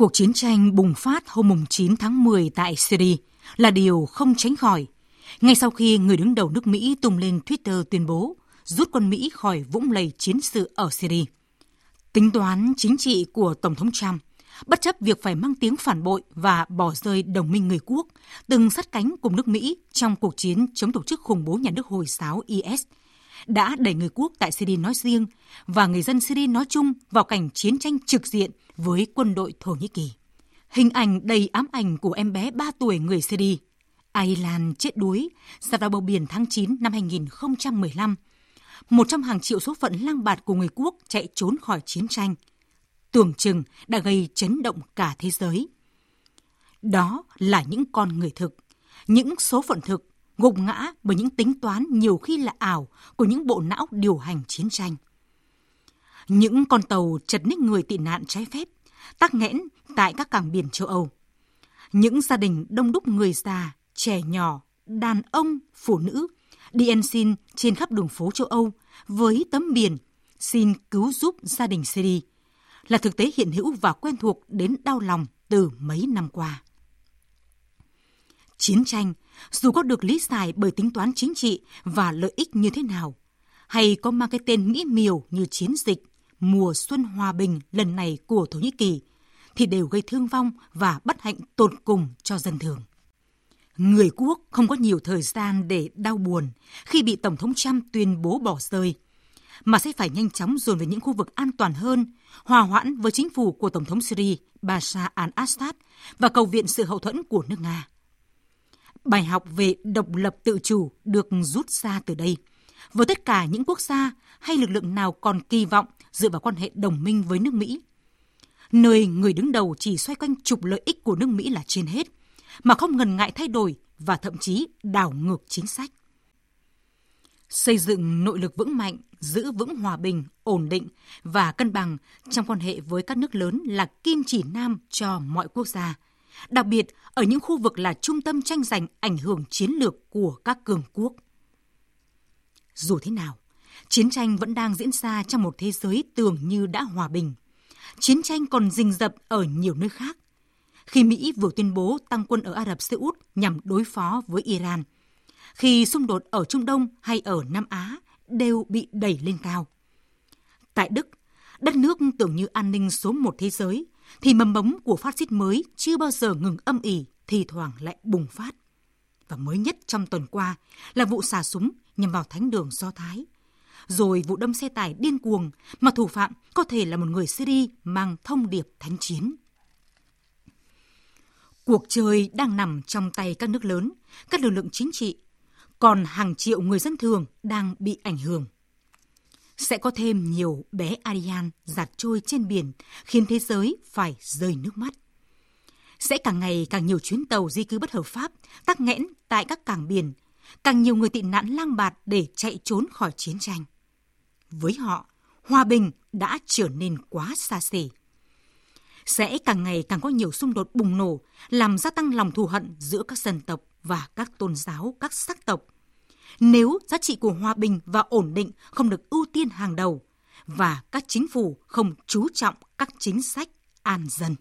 Cuộc chiến tranh bùng phát hôm 9 tháng 10 tại Syria là điều không tránh khỏi. Ngay sau khi người đứng đầu nước Mỹ tung lên Twitter tuyên bố rút quân Mỹ khỏi vũng lầy chiến sự ở Syria. Tính toán chính trị của Tổng thống Trump, bất chấp việc phải mang tiếng phản bội và bỏ rơi đồng minh người quốc, từng sát cánh cùng nước Mỹ trong cuộc chiến chống tổ chức khủng bố nhà nước Hồi giáo IS, đã đẩy người quốc tại Syria nói riêng và người dân Syria nói chung vào cảnh chiến tranh trực diện với quân đội Thổ Nhĩ Kỳ. Hình ảnh đầy ám ảnh của em bé 3 tuổi người Syria, Aylan chết đuối, ra vào bờ biển tháng 9 năm 2015, một trong hàng triệu số phận lang bạt của người quốc chạy trốn khỏi chiến tranh, tưởng chừng đã gây chấn động cả thế giới. Đó là những con người thực, những số phận thực gục ngã bởi những tính toán nhiều khi là ảo của những bộ não điều hành chiến tranh. Những con tàu chật ních người tị nạn trái phép, tắc nghẽn tại các cảng biển châu Âu. Những gia đình đông đúc người già, trẻ nhỏ, đàn ông, phụ nữ đi ăn xin trên khắp đường phố châu Âu với tấm biển xin cứu giúp gia đình Syria là thực tế hiện hữu và quen thuộc đến đau lòng từ mấy năm qua. Chiến tranh, dù có được lý giải bởi tính toán chính trị và lợi ích như thế nào, hay có mang cái tên mỹ miều như chiến dịch mùa xuân hòa bình lần này của Thổ Nhĩ Kỳ, thì đều gây thương vong và bất hạnh tột cùng cho dân thường. Người quốc không có nhiều thời gian để đau buồn khi bị Tổng thống Trump tuyên bố bỏ rơi, mà sẽ phải nhanh chóng dồn về những khu vực an toàn hơn, hòa hoãn với chính phủ của Tổng thống Syria Bashar al-Assad và cầu viện sự hậu thuẫn của nước Nga. Bài học về độc lập tự chủ được rút ra từ đây. Với tất cả những quốc gia hay lực lượng nào còn kỳ vọng dựa vào quan hệ đồng minh với nước Mỹ, nơi người đứng đầu chỉ xoay quanh trục lợi ích của nước Mỹ là trên hết, mà không ngần ngại thay đổi và thậm chí đảo ngược chính sách. Xây dựng nội lực vững mạnh, giữ vững hòa bình, ổn định và cân bằng trong quan hệ với các nước lớn là kim chỉ nam cho mọi quốc gia – đặc biệt ở những khu vực là trung tâm tranh giành ảnh hưởng chiến lược của các cường quốc. Dù thế nào, chiến tranh vẫn đang diễn ra trong một thế giới tưởng như đã hòa bình. Chiến tranh còn rình rập ở nhiều nơi khác. Khi Mỹ vừa tuyên bố tăng quân ở Ả Rập Xê Út nhằm đối phó với Iran, khi xung đột ở Trung Đông hay ở Nam Á đều bị đẩy lên cao. Tại Đức, đất nước tưởng như an ninh số một thế giới thì mầm mống của phát xít mới chưa bao giờ ngừng âm ỉ, thì thoảng lại bùng phát. Và mới nhất trong tuần qua là vụ xả súng nhằm vào thánh đường Do Thái. Rồi vụ đâm xe tải điên cuồng mà thủ phạm có thể là một người Syria mang thông điệp thánh chiến. Cuộc chơi đang nằm trong tay các nước lớn, các lực lượng chính trị, còn hàng triệu người dân thường đang bị ảnh hưởng sẽ có thêm nhiều bé Ariane giặt trôi trên biển, khiến thế giới phải rơi nước mắt. Sẽ càng ngày càng nhiều chuyến tàu di cư bất hợp pháp tắc nghẽn tại các cảng biển, càng nhiều người tị nạn lang bạt để chạy trốn khỏi chiến tranh. Với họ, hòa bình đã trở nên quá xa xỉ. Sẽ càng ngày càng có nhiều xung đột bùng nổ, làm gia tăng lòng thù hận giữa các dân tộc và các tôn giáo, các sắc tộc – nếu giá trị của hòa bình và ổn định không được ưu tiên hàng đầu và các chính phủ không chú trọng các chính sách an dân.